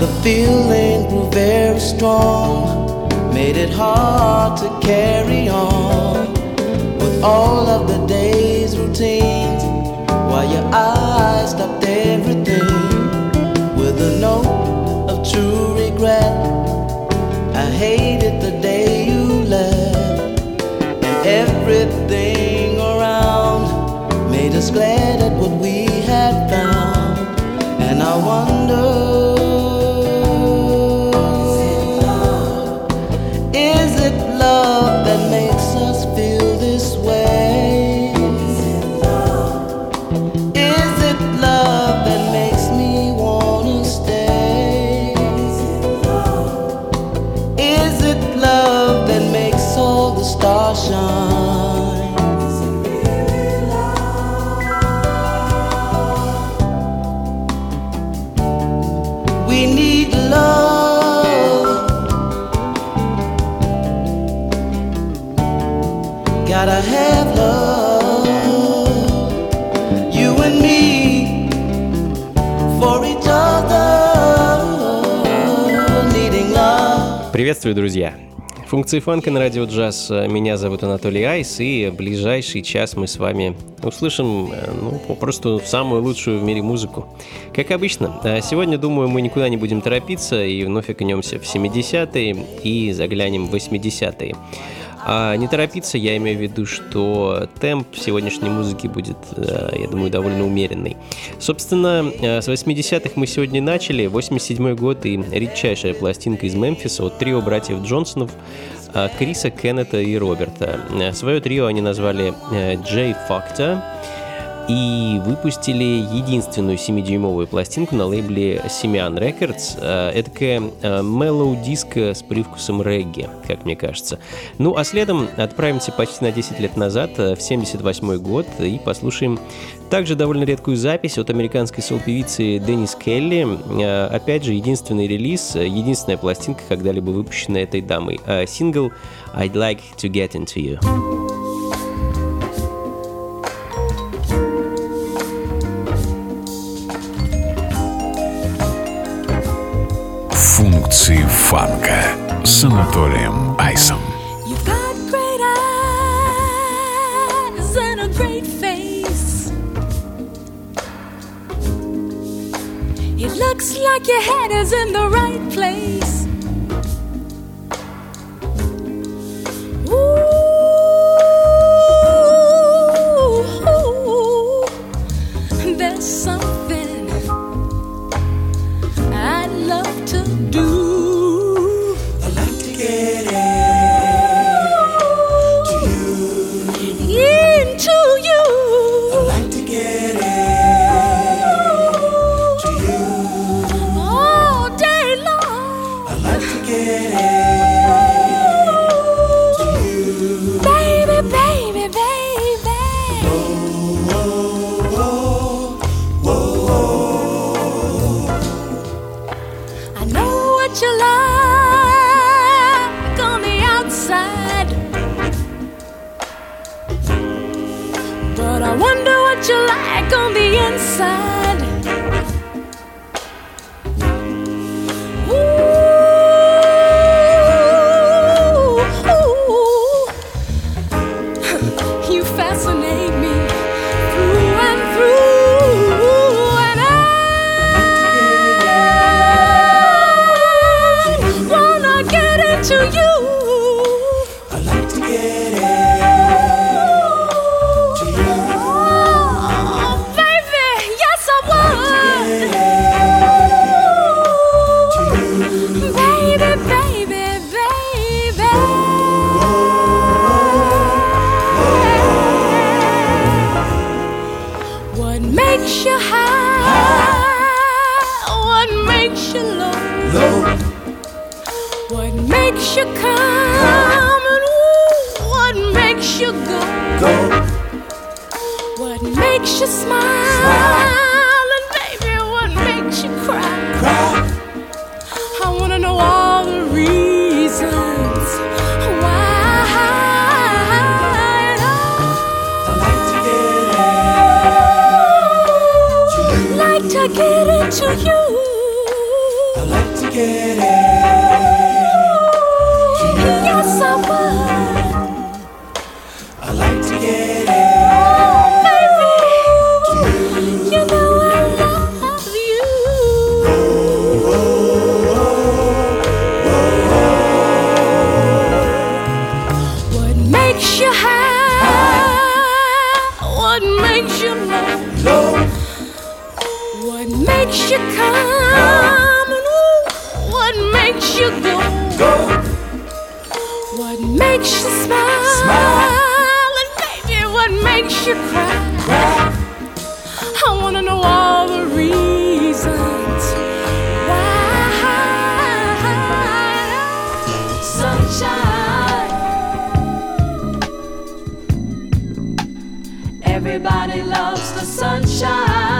The feeling grew very strong, made it hard to carry on with all of the day's routines. While your eyes stopped everything with a note of true regret. I hated the day you left, and everything around made us glad at what we had found. And I wonder. Приветствую, друзья! Функции фанка на радио джаз. Меня зовут Анатолий Айс, и ближайший час мы с вами услышим э, ну, просто самую лучшую в мире музыку. Как обычно, а сегодня, думаю, мы никуда не будем торопиться и вновь окунемся в 70-е и заглянем в 80-е. А не торопиться, я имею в виду, что темп сегодняшней музыки будет, э, я думаю, довольно умеренный. Собственно, э, с 80-х мы сегодня начали. 87 год и редчайшая пластинка из Мемфиса от трио братьев Джонсонов э, Криса, Кеннета и Роберта. Свое трио они назвали J Factor и выпустили единственную 7-дюймовую пластинку на лейбле Simian Records. Э, это такая меллоу диско с привкусом регги, как мне кажется. Ну, а следом отправимся почти на 10 лет назад, э, в 78 год, и послушаем также довольно редкую запись от американской сол-певицы Деннис Келли. Э, опять же, единственный релиз, единственная пластинка, когда-либо выпущенная этой дамой. Сингл «I'd Like to Get Into You». Функции фанка с Анатолием Айсом. It looks like your head is in the right place. I wonder what you like on the inside. Makes you go? What makes you smile? And baby, what makes you cry? I wanna know all the reasons why. Sunshine. Everybody loves the sunshine.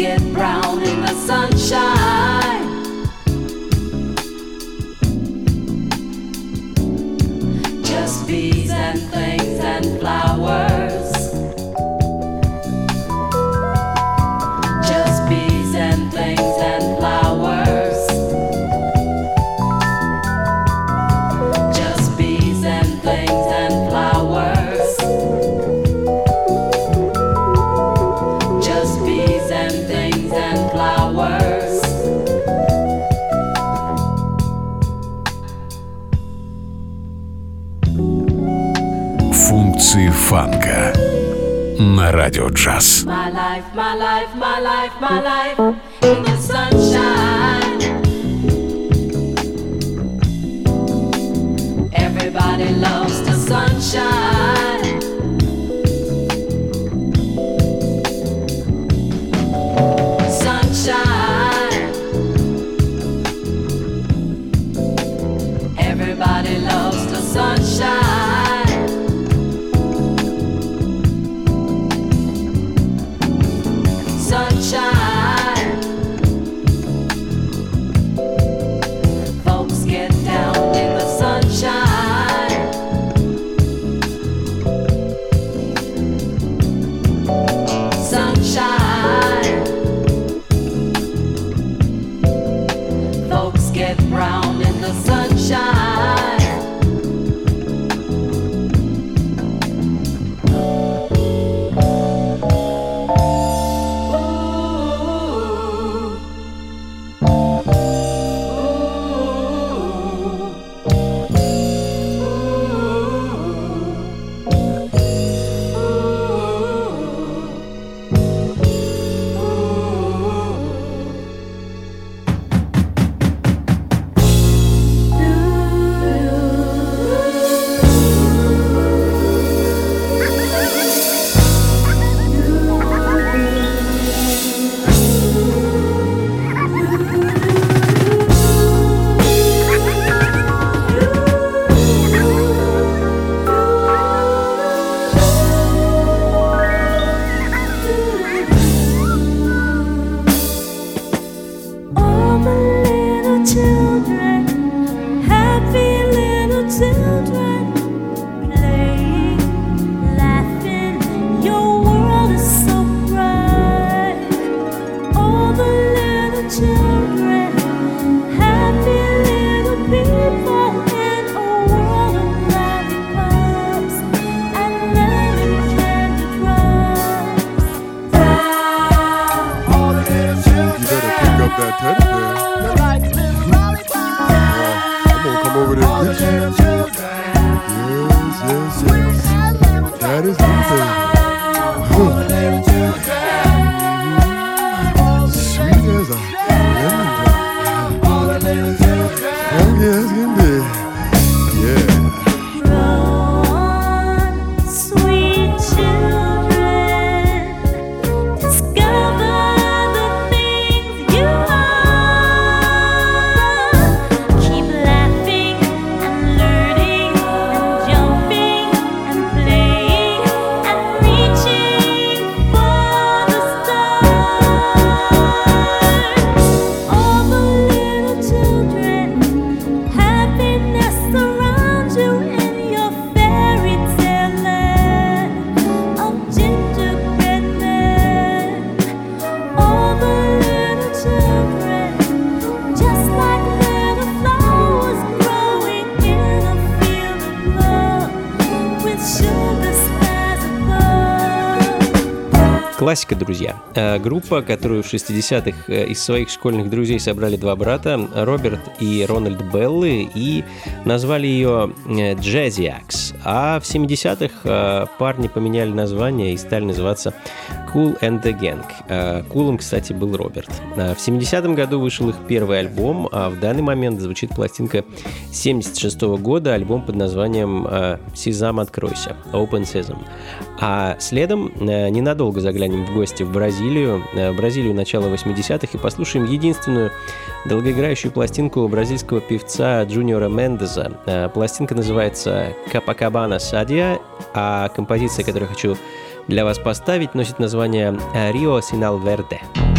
Get brown in the sunshine. Just bees and things and flowers. на радио джаз. My life, my life, my life, my life in the sunshine. Everybody loves the sunshine. Классика, друзья. Э, группа, которую в 60-х э, из своих школьных друзей собрали два брата, Роберт и Рональд Беллы, и назвали ее Jazziacs. А в 70-х парни поменяли название и стали называться Cool and the Gang. Кулом, кстати, был Роберт. В 70-м году вышел их первый альбом, а в данный момент звучит пластинка 76 -го года, альбом под названием «Сезам, откройся» — Open Sesame. А следом ненадолго заглянем в гости в Бразилию, в Бразилию начала 80-х и послушаем единственную долгоиграющую пластинку бразильского певца Джуниора Мендеза. Пластинка называется «Капакабана Садия», а композиция, которую хочу для вас поставить, носит название «Рио Синал Верде». porta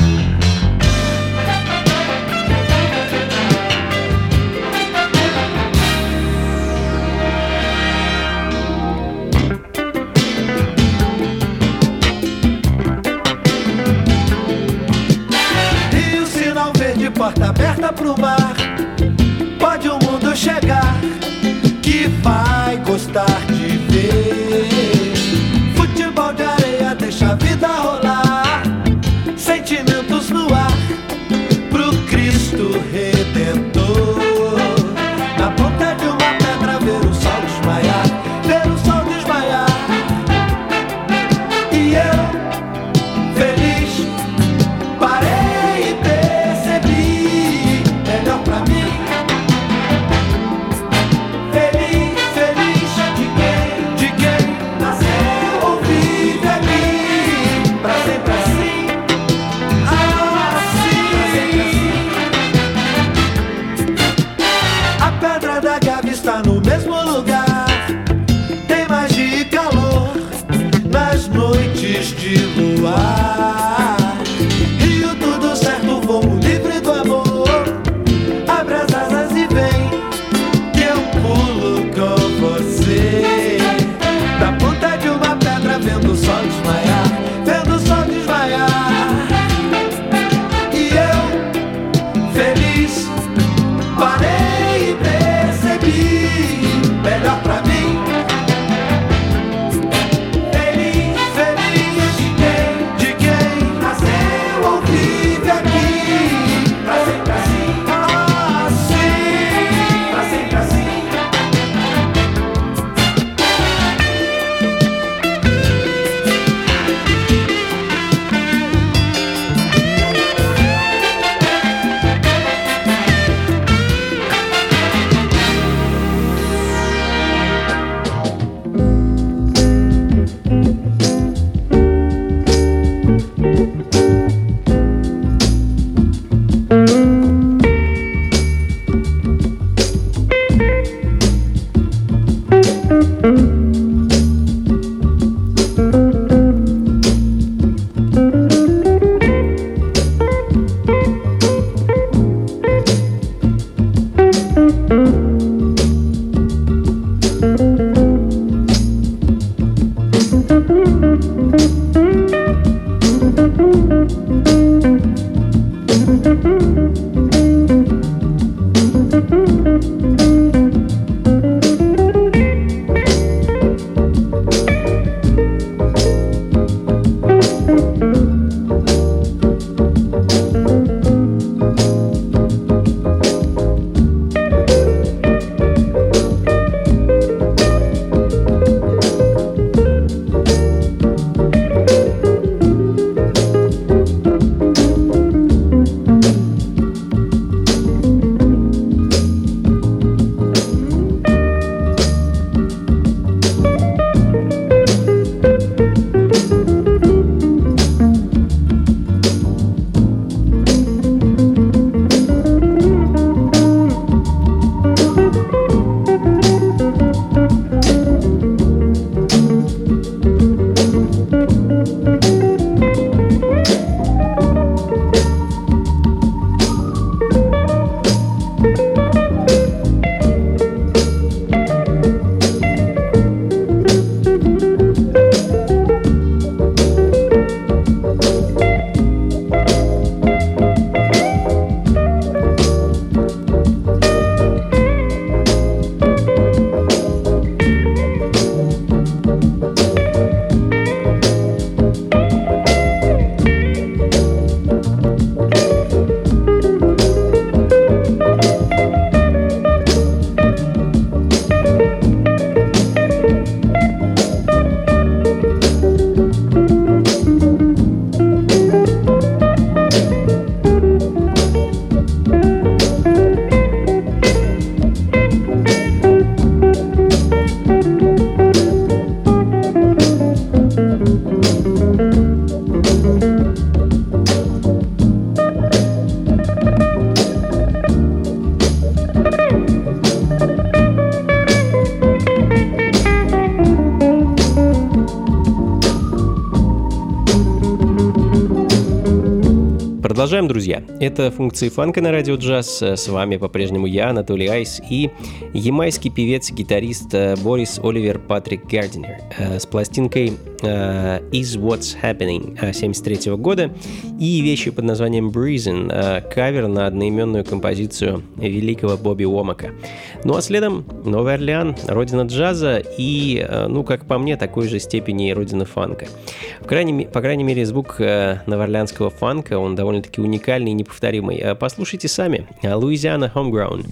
Продолжаем, друзья. Это функции фанка на радио джаз. С вами по-прежнему я, Анатолий Айс, и ямайский певец и гитарист э, Борис Оливер Патрик Гардинер э, с пластинкой Is What's Happening 73 года и вещи под названием Breezing, кавер на одноименную композицию великого Бобби Уомака. Ну а следом Новый Орлеан, родина джаза и, ну как по мне, такой же степени родина фанка. В крайней, по крайней мере, звук новоорлеанского фанка, он довольно-таки уникальный и неповторимый. Послушайте сами. Louisiana Homegrown.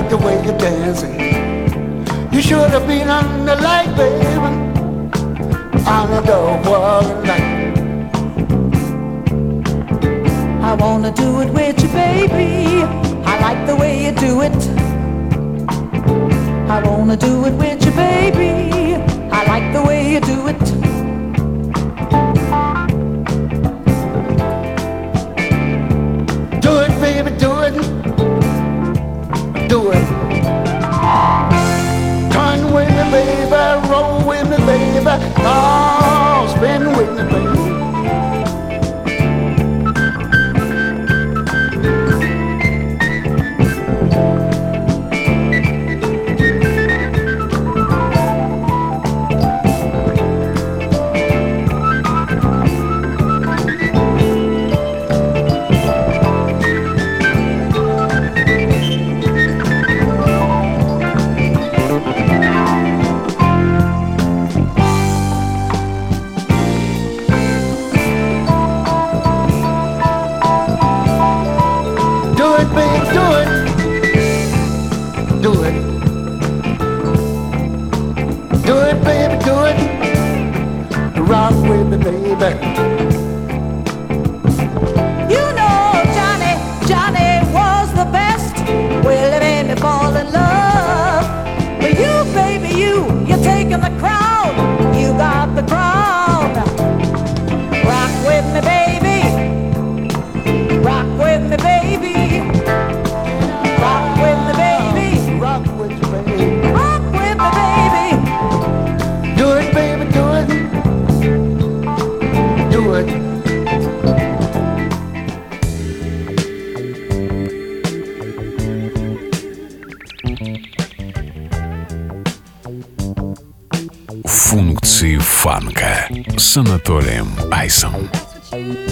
like the way you're dancing. You should have been on the light, baby, on the dark wall of night. I wanna do it with you, baby. I like the way you do it. I wanna do it with you, baby. I like the way you do it. away. Come with me, baby, roll with me, baby. Come Sanatorium Eisen.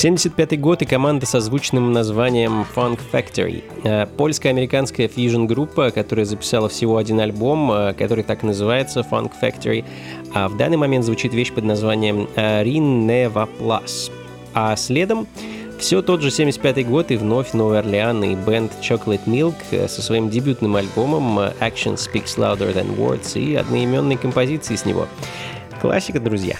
75 год и команда со звучным названием Funk Factory. Э, польско-американская фьюжн-группа, которая записала всего один альбом, э, который так и называется Funk Factory. А в данный момент звучит вещь под названием э, Rinneva Plus. А следом все тот же 75 год и вновь Новый Орлеан и бенд Chocolate Milk со своим дебютным альбомом Action Speaks Louder Than Words и одноименной композицией с него. Классика. Друзья.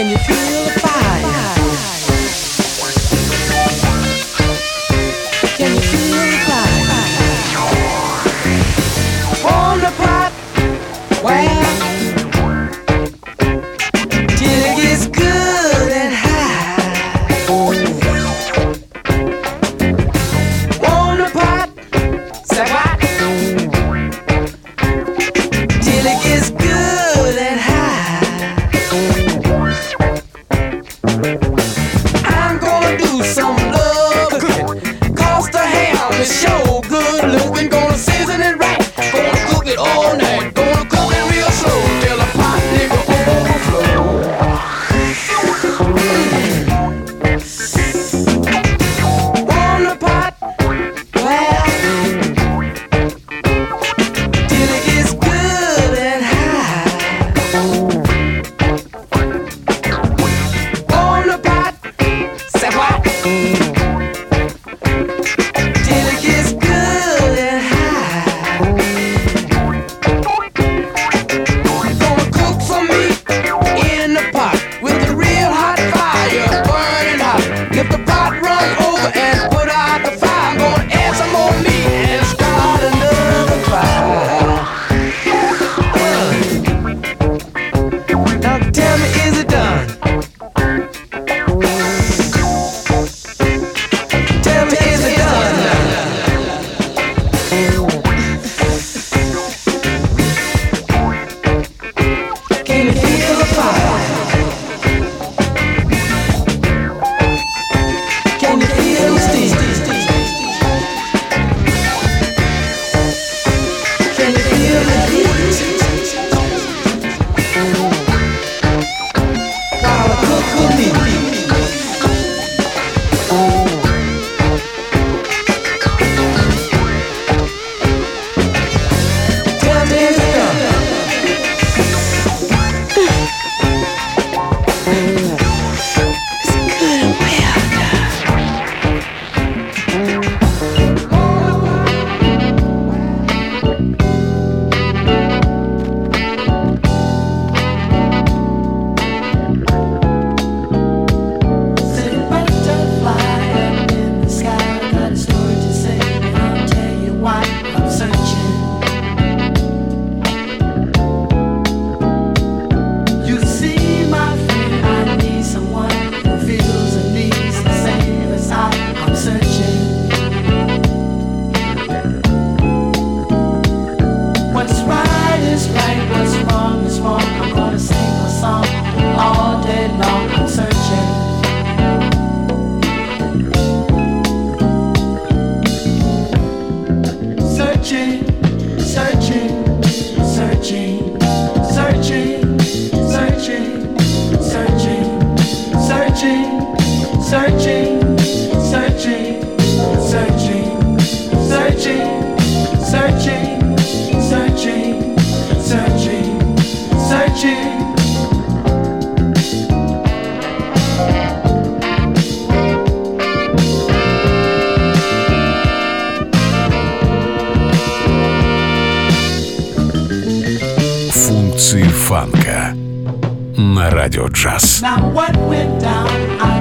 Can you feel эмоции фанка на радио джаз. Now what went down, I...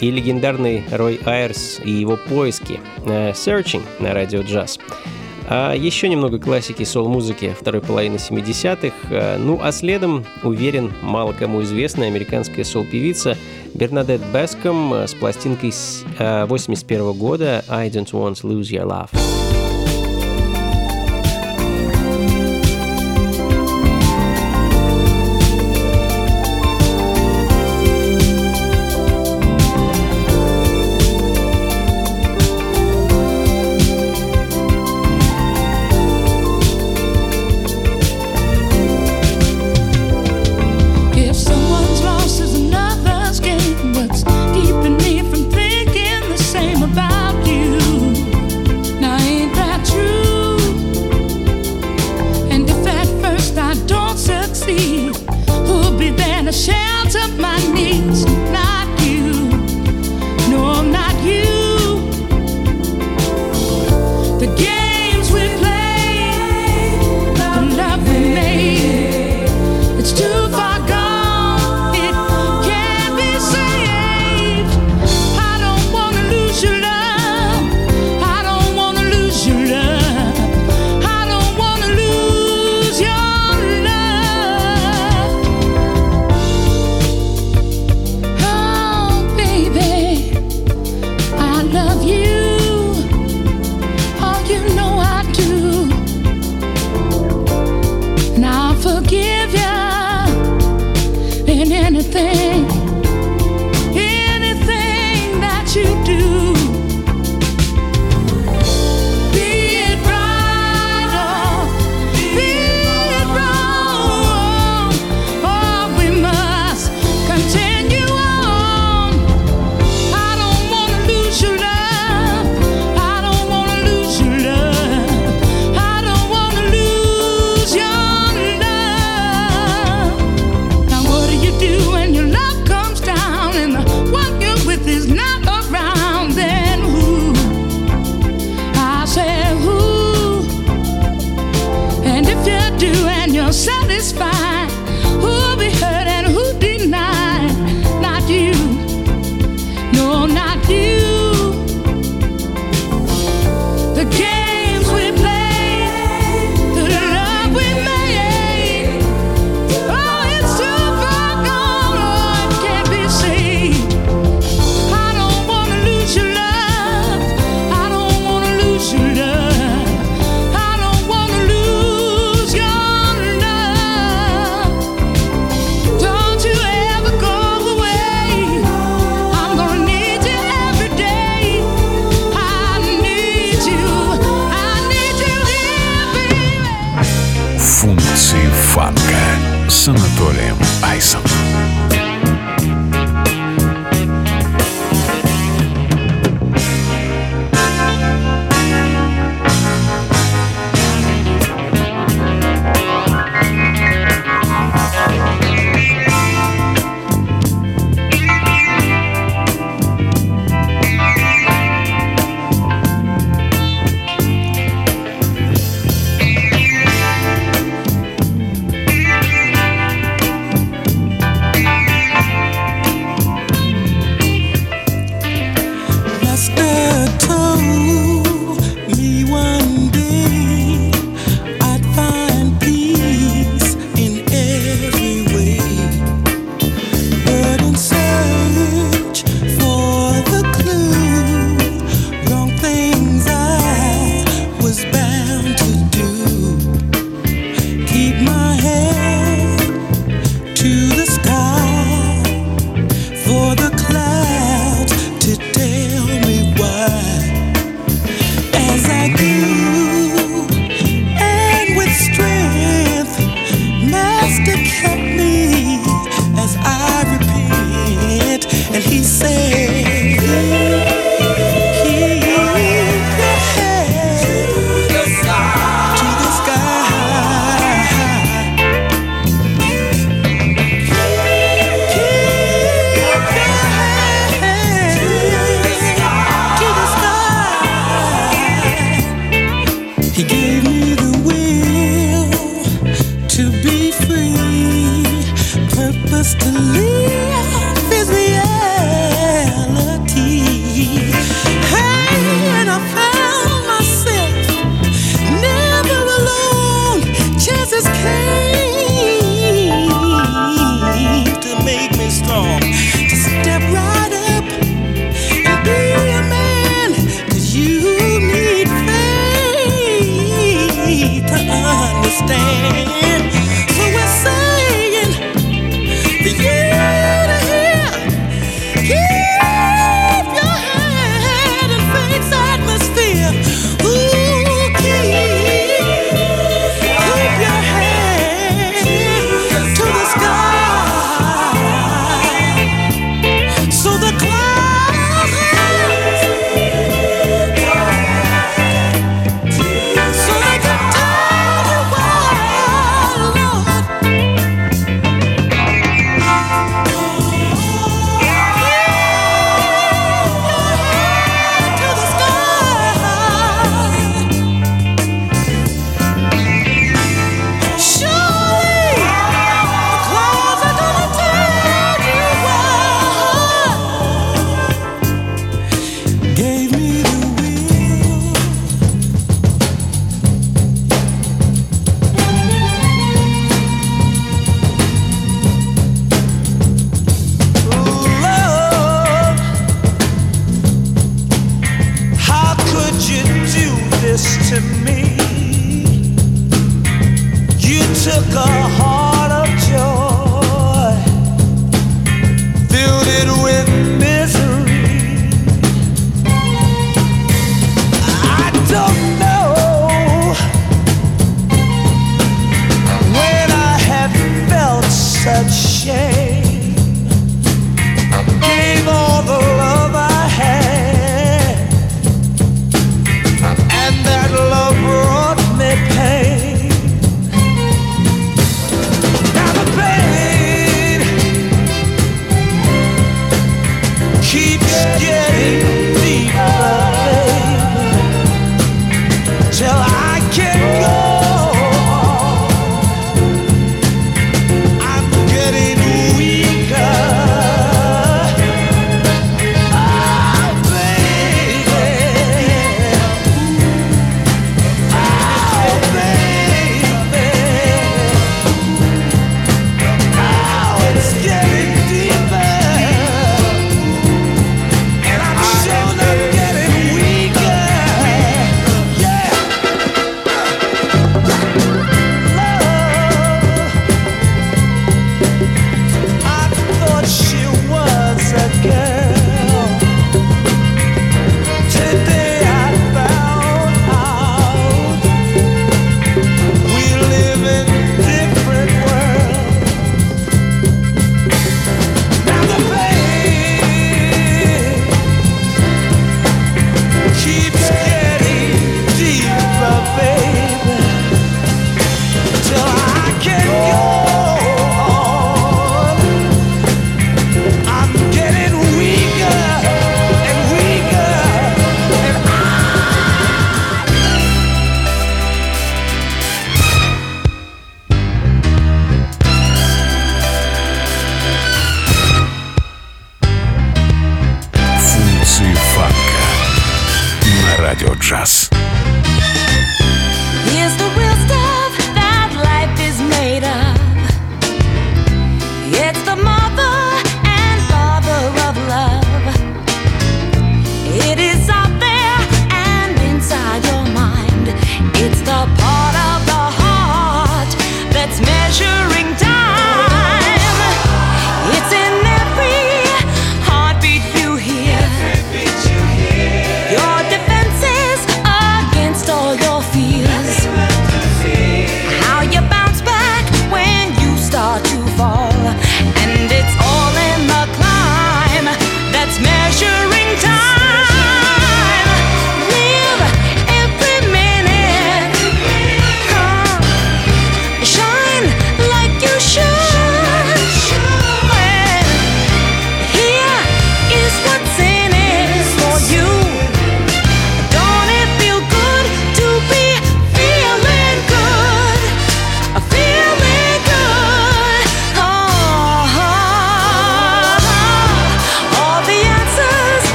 и легендарный Рой Айрс и его поиски э, «Searching» на радио «Джаз». А еще немного классики сол-музыки второй половины 70-х. Э, ну а следом, уверен, мало кому известная американская сол-певица Бернадет Беском э, с пластинкой 81 года «I don't want to lose your love».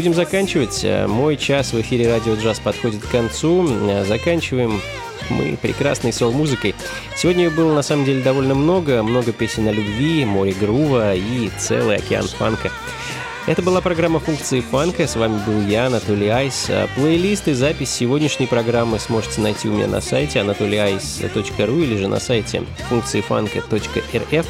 Будем заканчивать. Э, Мой час в эфире Радио Джаз подходит к концу. Э, Заканчиваем мы прекрасной сол-музыкой. Сегодня ее было на самом деле довольно много. Много песен о любви, море грува и целый океан фанка. Это была программа функции фанка. С вами был я, Анатолий Айс. А Плейлист и запись сегодняшней программы сможете найти у меня на сайте anatolyice.ru или же на сайте функциифанка.рф.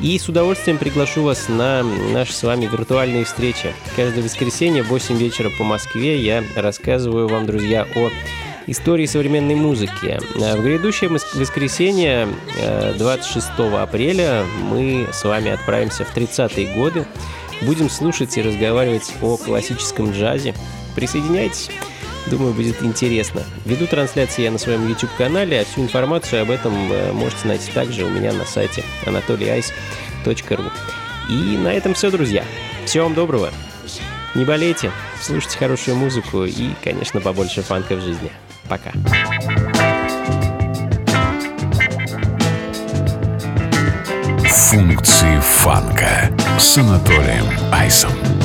И с удовольствием приглашу вас на наши с вами виртуальные встречи. Каждое воскресенье в 8 вечера по Москве я рассказываю вам, друзья, о истории современной музыки. А В грядущее воскресенье, э, 26 апреля, мы с вами отправимся в 30-е годы. Будем слушать и разговаривать о классическом джазе. Присоединяйтесь. Думаю, будет интересно. Веду трансляции я на своем YouTube-канале, а всю информацию об этом э, можете найти также у меня на сайте anatolyice.ru. И на этом все, друзья. Всего вам доброго. Не болейте. Слушайте хорошую музыку и, конечно, побольше фанка в жизни. Пока. Функции фанка с Анатолием Айсом.